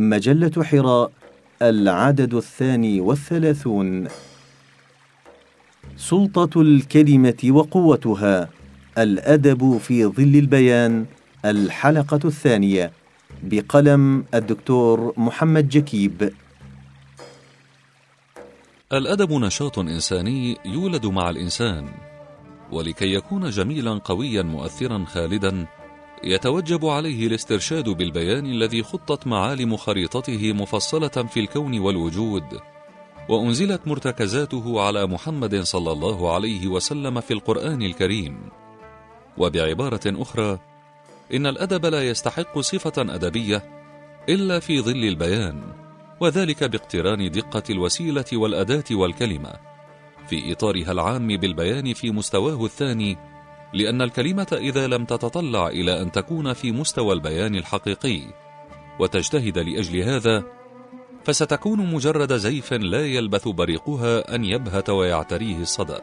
مجلة حراء العدد الثاني والثلاثون. سلطة الكلمة وقوتها الأدب في ظل البيان الحلقة الثانية بقلم الدكتور محمد جكيب. الأدب نشاط إنساني يولد مع الإنسان ولكي يكون جميلا قويا مؤثرا خالدا يتوجب عليه الاسترشاد بالبيان الذي خطت معالم خريطته مفصلة في الكون والوجود وأنزلت مرتكزاته على محمد صلى الله عليه وسلم في القرآن الكريم. وبعبارة أخرى إن الأدب لا يستحق صفة أدبية إلا في ظل البيان وذلك باقتران دقة الوسيلة والأداة والكلمة في إطارها العام بالبيان في مستواه الثاني لأن الكلمة إذا لم تتطلع إلى أن تكون في مستوى البيان الحقيقي وتجتهد لأجل هذا فستكون مجرد زيف لا يلبث بريقها أن يبهت ويعتريه الصدى.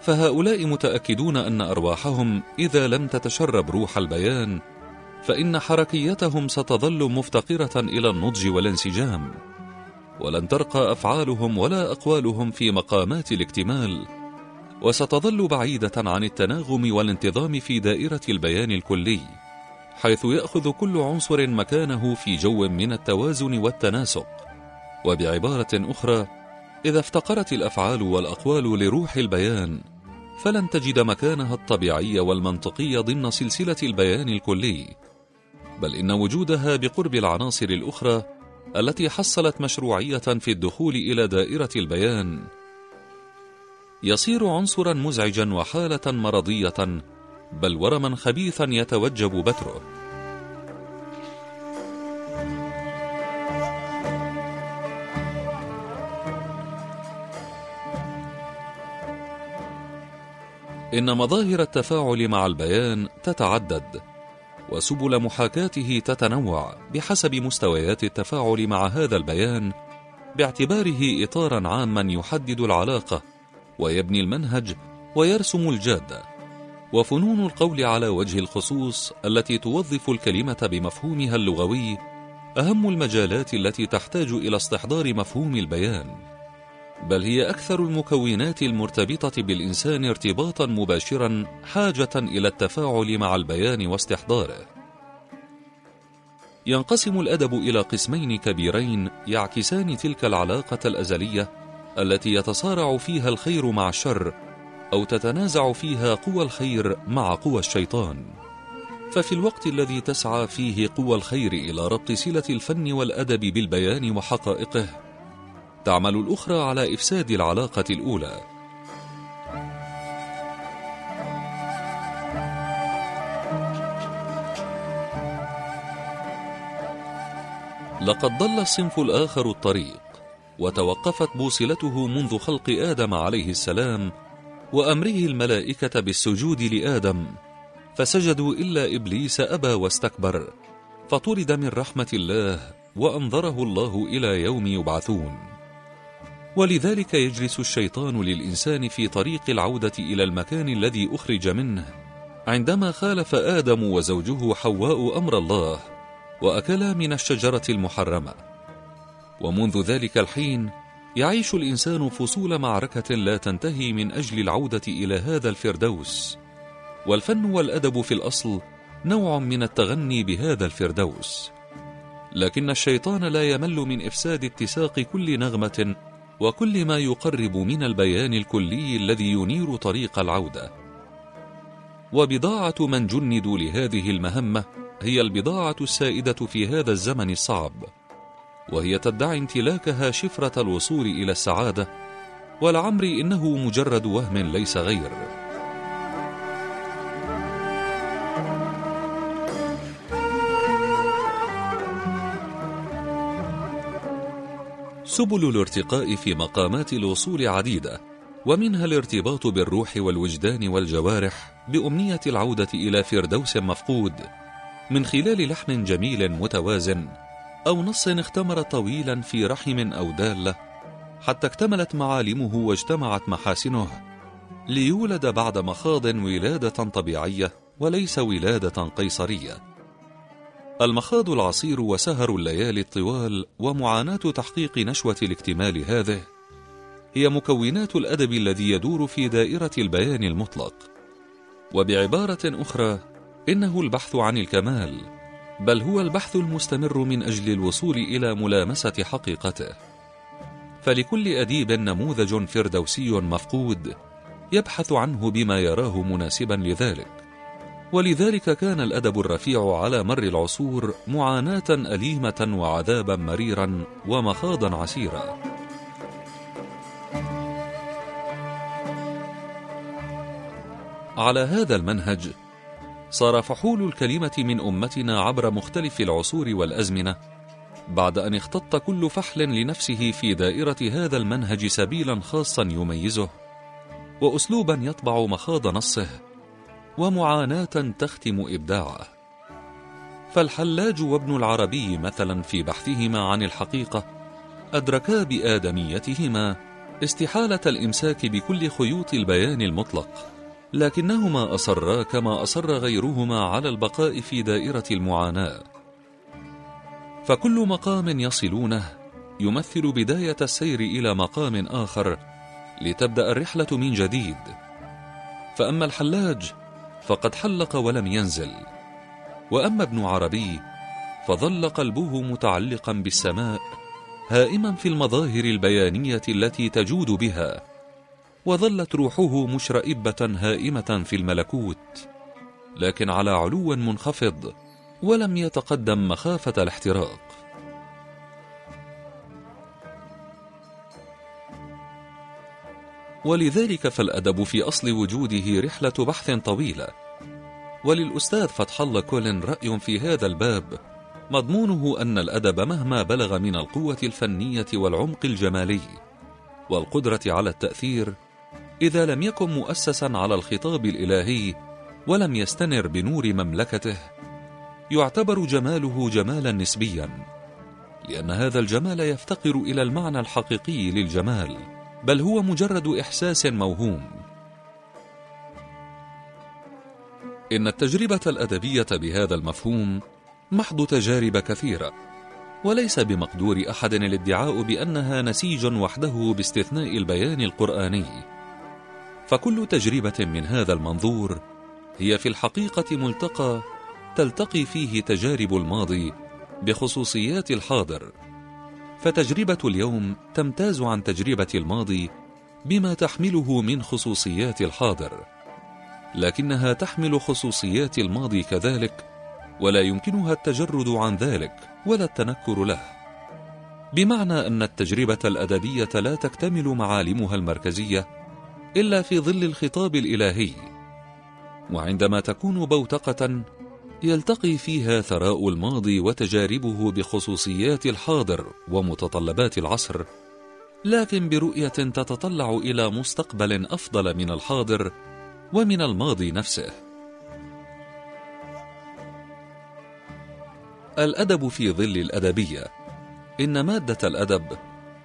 فهؤلاء متأكدون أن أرواحهم إذا لم تتشرب روح البيان فإن حركيتهم ستظل مفتقرة إلى النضج والانسجام ولن ترقى أفعالهم ولا أقوالهم في مقامات الاكتمال وستظل بعيدة عن التناغم والانتظام في دائرة البيان الكلي حيث يأخذ كل عنصر مكانه في جو من التوازن والتناسق. وبعبارة أخرى إذا افتقرت الأفعال والأقوال لروح البيان فلن تجد مكانها الطبيعي والمنطقي ضمن سلسلة البيان الكلي. بل إن وجودها بقرب العناصر الأخرى التي حصلت مشروعية في الدخول إلى دائرة البيان يصير عنصرا مزعجا وحالة مرضية بل ورما خبيثا يتوجب بتره. إن مظاهر التفاعل مع البيان تتعدد وسبل محاكاته تتنوع بحسب مستويات التفاعل مع هذا البيان باعتباره إطارا عاما يحدد العلاقة ويبني المنهج ويرسم الجادة وفنون القول على وجه الخصوص التي توظف الكلمة بمفهومها اللغوي أهم المجالات التي تحتاج إلى استحضار مفهوم البيان بل هي أكثر المكونات المرتبطة بالإنسان ارتباطا مباشرا حاجة إلى التفاعل مع البيان واستحضاره. ينقسم الأدب إلى قسمين كبيرين يعكسان تلك العلاقة الأزلية التي يتصارع فيها الخير مع الشر أو تتنازع فيها قوى الخير مع قوى الشيطان. ففي الوقت الذي تسعى فيه قوى الخير إلى ربط صلة الفن والأدب بالبيان وحقائقه تعمل الأخرى على إفساد العلاقة الأولى. لقد ضل الصنف الآخر الطريق وتوقفت بوصلته منذ خلق آدم عليه السلام وأمره الملائكة بالسجود لآدم فسجدوا إلا إبليس أبى واستكبر فطرد من رحمة الله وأنظره الله إلى يوم يبعثون. ولذلك يجلس الشيطان للإنسان في طريق العودة إلى المكان الذي أخرج منه عندما خالف آدم وزوجه حواء أمر الله وأكلا من الشجرة المحرمة. ومنذ ذلك الحين يعيش الإنسان فصول معركة لا تنتهي من أجل العودة إلى هذا الفردوس. والفن والأدب في الأصل نوع من التغني بهذا الفردوس. لكن الشيطان لا يمل من إفساد اتساق كل نغمة وكل ما يقرب من البيان الكلي الذي ينير طريق العودة. وبضاعة من جندوا لهذه المهمة هي البضاعة السائدة في هذا الزمن الصعب. وهي تدعي امتلاكها شفرة الوصول إلى السعادة ولعمري إنه مجرد وهم ليس غير. سبل الارتقاء في مقامات الوصول عديدة ومنها الارتباط بالروح والوجدان والجوارح بأمنية العودة إلى فردوس مفقود من خلال لحن جميل متوازن أو نص اختمر طويلا في رحم أو دالة حتى اكتملت معالمه واجتمعت محاسنه ليولد بعد مخاض ولادة طبيعية وليس ولادة قيصرية. المخاض العصير وسهر الليالي الطوال ومعاناة تحقيق نشوة الاكتمال هذه هي مكونات الأدب الذي يدور في دائرة البيان المطلق. وبعبارة أخرى إنه البحث عن الكمال بل هو البحث المستمر من أجل الوصول إلى ملامسة حقيقته. فلكل أديب نموذج فردوسي مفقود يبحث عنه بما يراه مناسبا لذلك. ولذلك كان الأدب الرفيع على مر العصور معاناة أليمة وعذابا مريرا ومخاضا عسيرا. على هذا المنهج صار فحول الكلمة من أمتنا عبر مختلف العصور والأزمنة بعد أن اختط كل فحل لنفسه في دائرة هذا المنهج سبيلا خاصا يميزه. وأسلوبا يطبع مخاض نصه ومعاناة تختم إبداعه. فالحلاج وابن العربي مثلا في بحثهما عن الحقيقة أدركا بآدميتهما استحالة الإمساك بكل خيوط البيان المطلق. لكنهما أصرا كما أصر غيرهما على البقاء في دائرة المعاناة. فكل مقام يصلونه يمثل بداية السير إلى مقام آخر لتبدأ الرحلة من جديد. فأما الحلاج فقد حلق ولم ينزل. وأما ابن عربي فظل قلبه متعلقا بالسماء هائما في المظاهر البيانية التي تجود بها. وظلت روحه مشرئبة هائمة في الملكوت لكن على علو منخفض ولم يتقدم مخافة الاحتراق. ولذلك فالأدب في أصل وجوده رحلة بحث طويلة. وللأستاذ فتح الله كولن رأي في هذا الباب مضمونه أن الأدب مهما بلغ من القوة الفنية والعمق الجمالي والقدرة على التأثير إذا لم يكن مؤسسا على الخطاب الإلهي ولم يستنر بنور مملكته يعتبر جماله جمالا نسبيا لأن هذا الجمال يفتقر إلى المعنى الحقيقي للجمال بل هو مجرد إحساس موهوم. إن التجربة الأدبية بهذا المفهوم محض تجارب كثيرة وليس بمقدور أحد الادعاء بأنها نسيج وحده باستثناء البيان القرآني. فكل تجربة من هذا المنظور هي في الحقيقة ملتقى تلتقي فيه تجارب الماضي بخصوصيات الحاضر. فتجربة اليوم تمتاز عن تجربة الماضي بما تحمله من خصوصيات الحاضر لكنها تحمل خصوصيات الماضي كذلك ولا يمكنها التجرد عن ذلك ولا التنكر له. بمعنى أن التجربة الأدبية لا تكتمل معالمها المركزية إلا في ظل الخطاب الإلهي. وعندما تكون بوتقة يلتقي فيها ثراء الماضي وتجاربه بخصوصيات الحاضر ومتطلبات العصر لكن برؤية تتطلع إلى مستقبل أفضل من الحاضر ومن الماضي نفسه. الأدب في ظل الأدبية. إن مادة الأدب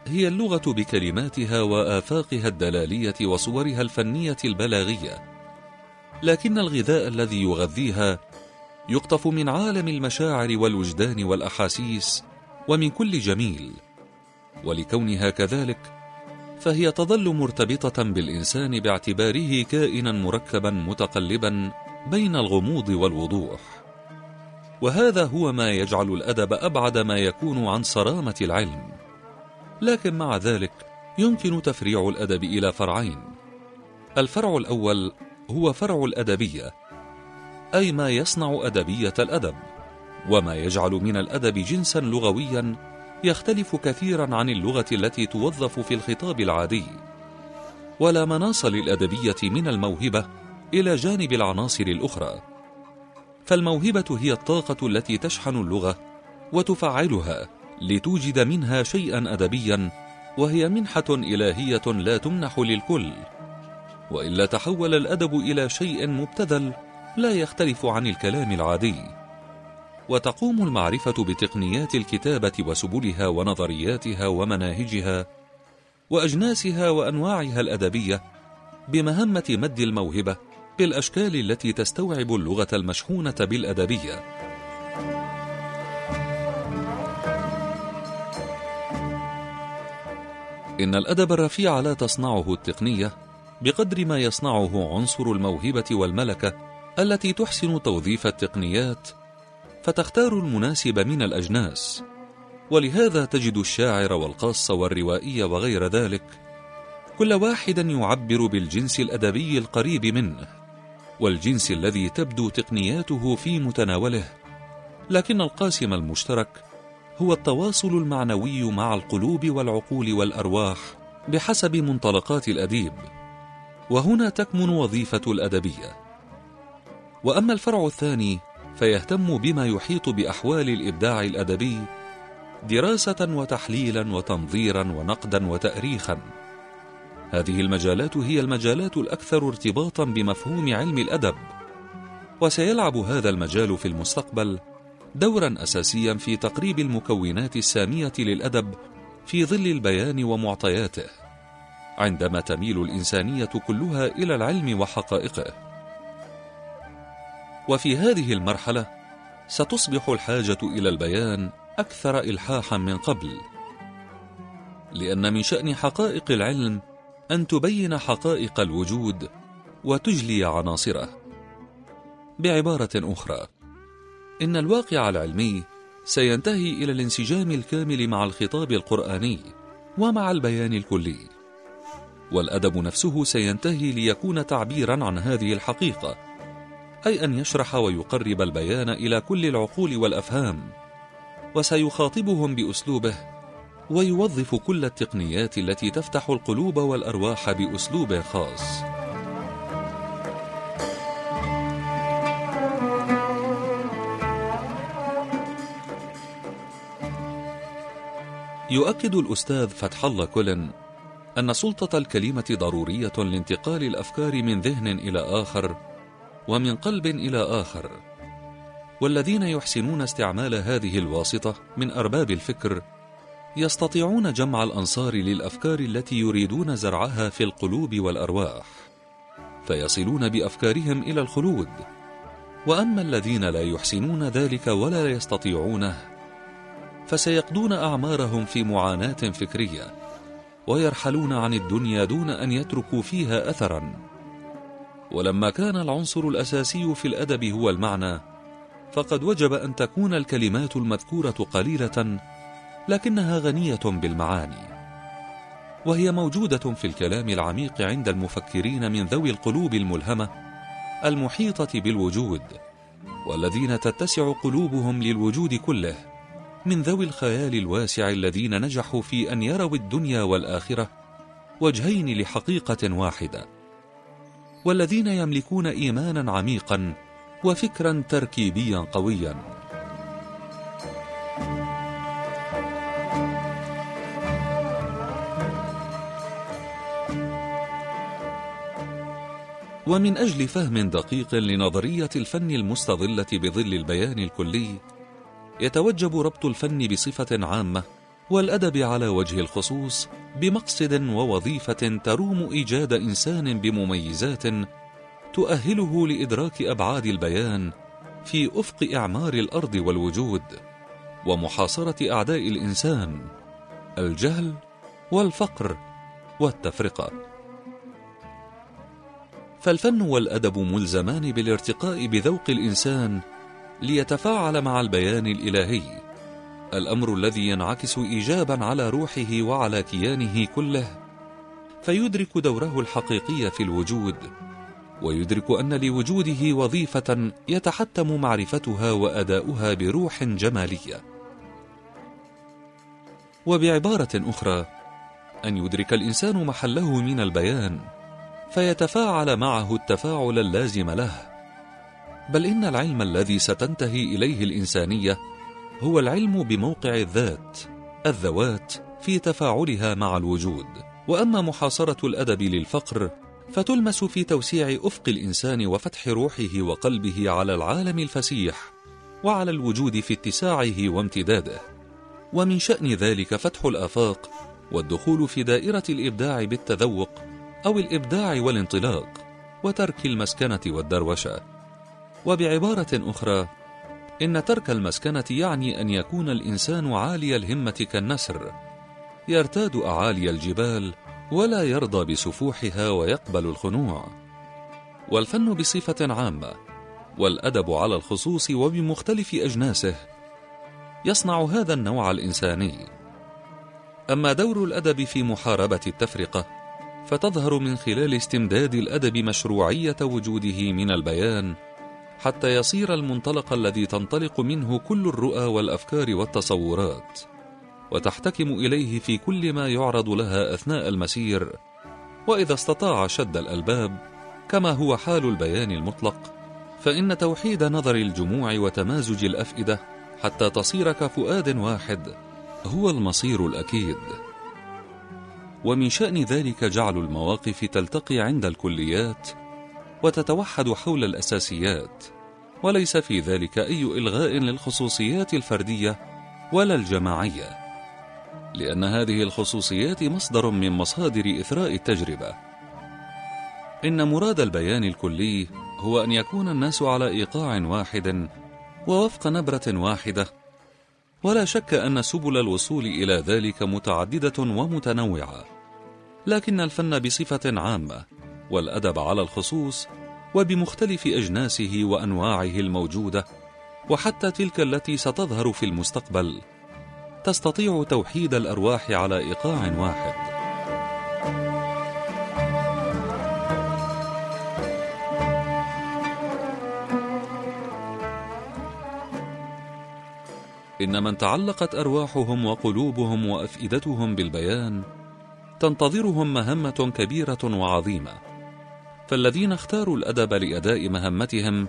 هي اللغة بكلماتها وآفاقها الدلالية وصورها الفنية البلاغية. لكن الغذاء الذي يغذيها يقطف من عالم المشاعر والوجدان والأحاسيس ومن كل جميل. ولكونها كذلك فهي تظل مرتبطة بالإنسان باعتباره كائنا مركبا متقلبا بين الغموض والوضوح. وهذا هو ما يجعل الأدب أبعد ما يكون عن صرامة العلم. لكن مع ذلك يمكن تفريع الأدب إلى فرعين. الفرع الأول هو فرع الأدبية أي ما يصنع أدبية الأدب وما يجعل من الأدب جنسا لغويا يختلف كثيرا عن اللغة التي توظف في الخطاب العادي. ولا مناص للأدبية من الموهبة إلى جانب العناصر الأخرى. فالموهبة هي الطاقة التي تشحن اللغة وتفعلها. لتوجد منها شيئا أدبيا وهي منحة إلهية لا تمنح للكل. وإلا تحول الأدب إلى شيء مبتذل لا يختلف عن الكلام العادي. وتقوم المعرفة بتقنيات الكتابة وسبلها ونظرياتها ومناهجها وأجناسها وأنواعها الأدبية بمهمة مد الموهبة بالأشكال التي تستوعب اللغة المشحونة بالأدبية. إن الأدب الرفيع لا تصنعه التقنية بقدر ما يصنعه عنصر الموهبة والملكة التي تحسن توظيف التقنيات فتختار المناسب من الأجناس. ولهذا تجد الشاعر والقاص والروائي وغير ذلك كل واحد يعبر بالجنس الأدبي القريب منه والجنس الذي تبدو تقنياته في متناوله. لكن القاسم المشترك هو التواصل المعنوي مع القلوب والعقول والأرواح بحسب منطلقات الأديب وهنا تكمن وظيفة الأدبية. وأما الفرع الثاني فيهتم بما يحيط بأحوال الإبداع الأدبي دراسة وتحليلا وتنظيرا ونقدا وتأريخا. هذه المجالات هي المجالات الأكثر ارتباطا بمفهوم علم الأدب وسيلعب هذا المجال في المستقبل دورا أساسيا في تقريب المكونات السامية للأدب في ظل البيان ومعطياته عندما تميل الإنسانية كلها إلى العلم وحقائقه. وفي هذه المرحلة ستصبح الحاجة إلى البيان أكثر إلحاحا من قبل لأن من شأن حقائق العلم أن تبين حقائق الوجود وتجلي عناصره. بعبارة أخرى إن الواقع العلمي سينتهي إلى الانسجام الكامل مع الخطاب القرآني ومع البيان الكلي. والأدب نفسه سينتهي ليكون تعبيرا عن هذه الحقيقة أي أن يشرح ويقرب البيان إلى كل العقول والأفهام وسيخاطبهم بأسلوبه ويوظف كل التقنيات التي تفتح القلوب والأرواح بأسلوب خاص. يؤكد الأستاذ فتح الله كولن أن سلطة الكلمة ضرورية لانتقال الأفكار من ذهن إلى آخر ومن قلب إلى آخر. والذين يحسنون استعمال هذه الواسطة من أرباب الفكر يستطيعون جمع الأنصار للأفكار التي يريدون زرعها في القلوب والأرواح فيصلون بأفكارهم إلى الخلود. وأما الذين لا يحسنون ذلك ولا يستطيعونه فسيقضون أعمارهم في معاناة فكرية ويرحلون عن الدنيا دون أن يتركوا فيها أثرا. ولما كان العنصر الأساسي في الأدب هو المعنى فقد وجب أن تكون الكلمات المذكورة قليلة لكنها غنية بالمعاني. وهي موجودة في الكلام العميق عند المفكرين من ذوي القلوب الملهمة المحيطة بالوجود والذين تتسع قلوبهم للوجود كله. من ذوي الخيال الواسع الذين نجحوا في أن يروا الدنيا والآخرة وجهين لحقيقة واحدة. والذين يملكون إيمانا عميقا وفكرا تركيبيا قويا. ومن أجل فهم دقيق لنظرية الفن المستظلة بظل البيان الكلي يتوجب ربط الفن بصفة عامة والأدب على وجه الخصوص بمقصد ووظيفة تروم إيجاد إنسان بمميزات تؤهله لإدراك أبعاد البيان في أفق إعمار الأرض والوجود ومحاصرة أعداء الإنسان الجهل والفقر والتفرقة. فالفن والأدب ملزمان بالارتقاء بذوق الإنسان ليتفاعل مع البيان الإلهي. الأمر الذي ينعكس إيجابا على روحه وعلى كيانه كله. فيدرك دوره الحقيقي في الوجود ويدرك أن لوجوده وظيفة يتحتم معرفتها وأداؤها بروح جمالية. وبعبارة أخرى أن يدرك الإنسان محله من البيان فيتفاعل معه التفاعل اللازم له. بل إن العلم الذي ستنتهي إليه الإنسانية هو العلم بموقع الذات الذوات في تفاعلها مع الوجود. وأما محاصرة الأدب للفقر فتلمس في توسيع أفق الإنسان وفتح روحه وقلبه على العالم الفسيح وعلى الوجود في اتساعه وامتداده. ومن شأن ذلك فتح الآفاق والدخول في دائرة الإبداع بالتذوق أو الإبداع والانطلاق وترك المسكنة والدروشة. وبعبارة أخرى إن ترك المسكنة يعني أن يكون الإنسان عالي الهمة كالنسر يرتاد أعالي الجبال ولا يرضى بسفوحها ويقبل الخنوع. والفن بصفة عامة والأدب على الخصوص وبمختلف أجناسه يصنع هذا النوع الإنساني. أما دور الأدب في محاربة التفرقة فتظهر من خلال استمداد الأدب مشروعية وجوده من البيان حتى يصير المنطلق الذي تنطلق منه كل الرؤى والأفكار والتصورات وتحتكم إليه في كل ما يعرض لها أثناء المسير. وإذا استطاع شد الألباب كما هو حال البيان المطلق فإن توحيد نظر الجموع وتمازج الأفئدة حتى تصير كفؤاد واحد هو المصير الأكيد. ومن شأن ذلك جعل المواقف تلتقي عند الكليات وتتوحد حول الأساسيات وليس في ذلك أي إلغاء للخصوصيات الفردية ولا الجماعية لأن هذه الخصوصيات مصدر من مصادر إثراء التجربة. إن مراد البيان الكلي هو أن يكون الناس على إيقاع واحد ووفق نبرة واحدة ولا شك أن سبل الوصول إلى ذلك متعددة ومتنوعة لكن الفن بصفة عامة والأدب على الخصوص وبمختلف أجناسه وأنواعه الموجودة وحتى تلك التي ستظهر في المستقبل. تستطيع توحيد الأرواح على إيقاع واحد. إن من تعلقت أرواحهم وقلوبهم وأفئدتهم بالبيان تنتظرهم مهمة كبيرة وعظيمة. فالذين اختاروا الأدب لأداء مهمتهم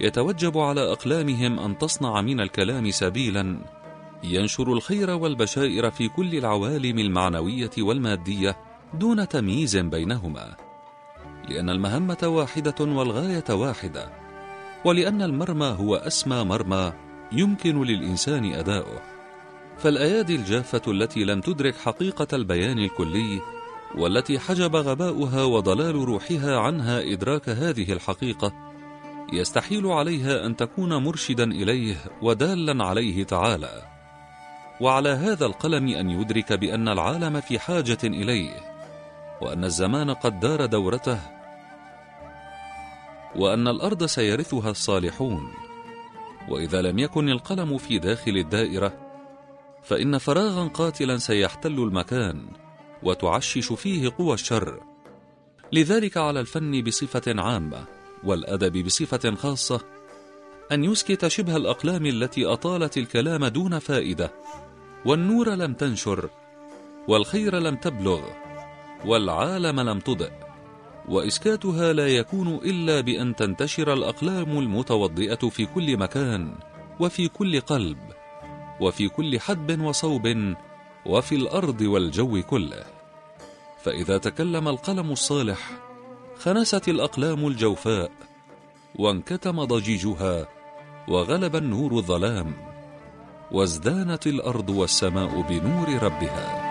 يتوجب على أقلامهم أن تصنع من الكلام سبيلا ينشر الخير والبشائر في كل العوالم المعنوية والمادية دون تمييز بينهما. لأن المهمة واحدة والغاية واحدة ولأن المرمى هو أسمى مرمى يمكن للإنسان أداؤه. فالأيادي الجافة التي لم تدرك حقيقة البيان الكلي والتي حجب غباؤها وضلال روحها عنها إدراك هذه الحقيقة يستحيل عليها أن تكون مرشدا إليه ودالا عليه تعالى. وعلى هذا القلم أن يدرك بأن العالم في حاجة إليه وأن الزمان قد دار دورته وأن الأرض سيرثها الصالحون. وإذا لم يكن القلم في داخل الدائرة فإن فراغا قاتلا سيحتل المكان. وتعشش فيه قوى الشر. لذلك على الفن بصفة عامة والأدب بصفة خاصة أن يسكت شبه الأقلام التي أطالت الكلام دون فائدة. والنور لم تنشر والخير لم تبلغ والعالم لم تضئ. وإسكاتها لا يكون إلا بأن تنتشر الأقلام المتوضئة في كل مكان وفي كل قلب وفي كل حدب وصوب وفي الأرض والجو كله. فإذا تكلم القلم الصالح خنست الأقلام الجوفاء وانكتم ضجيجها وغلب النور الظلام وازدانت الأرض والسماء بنور ربها.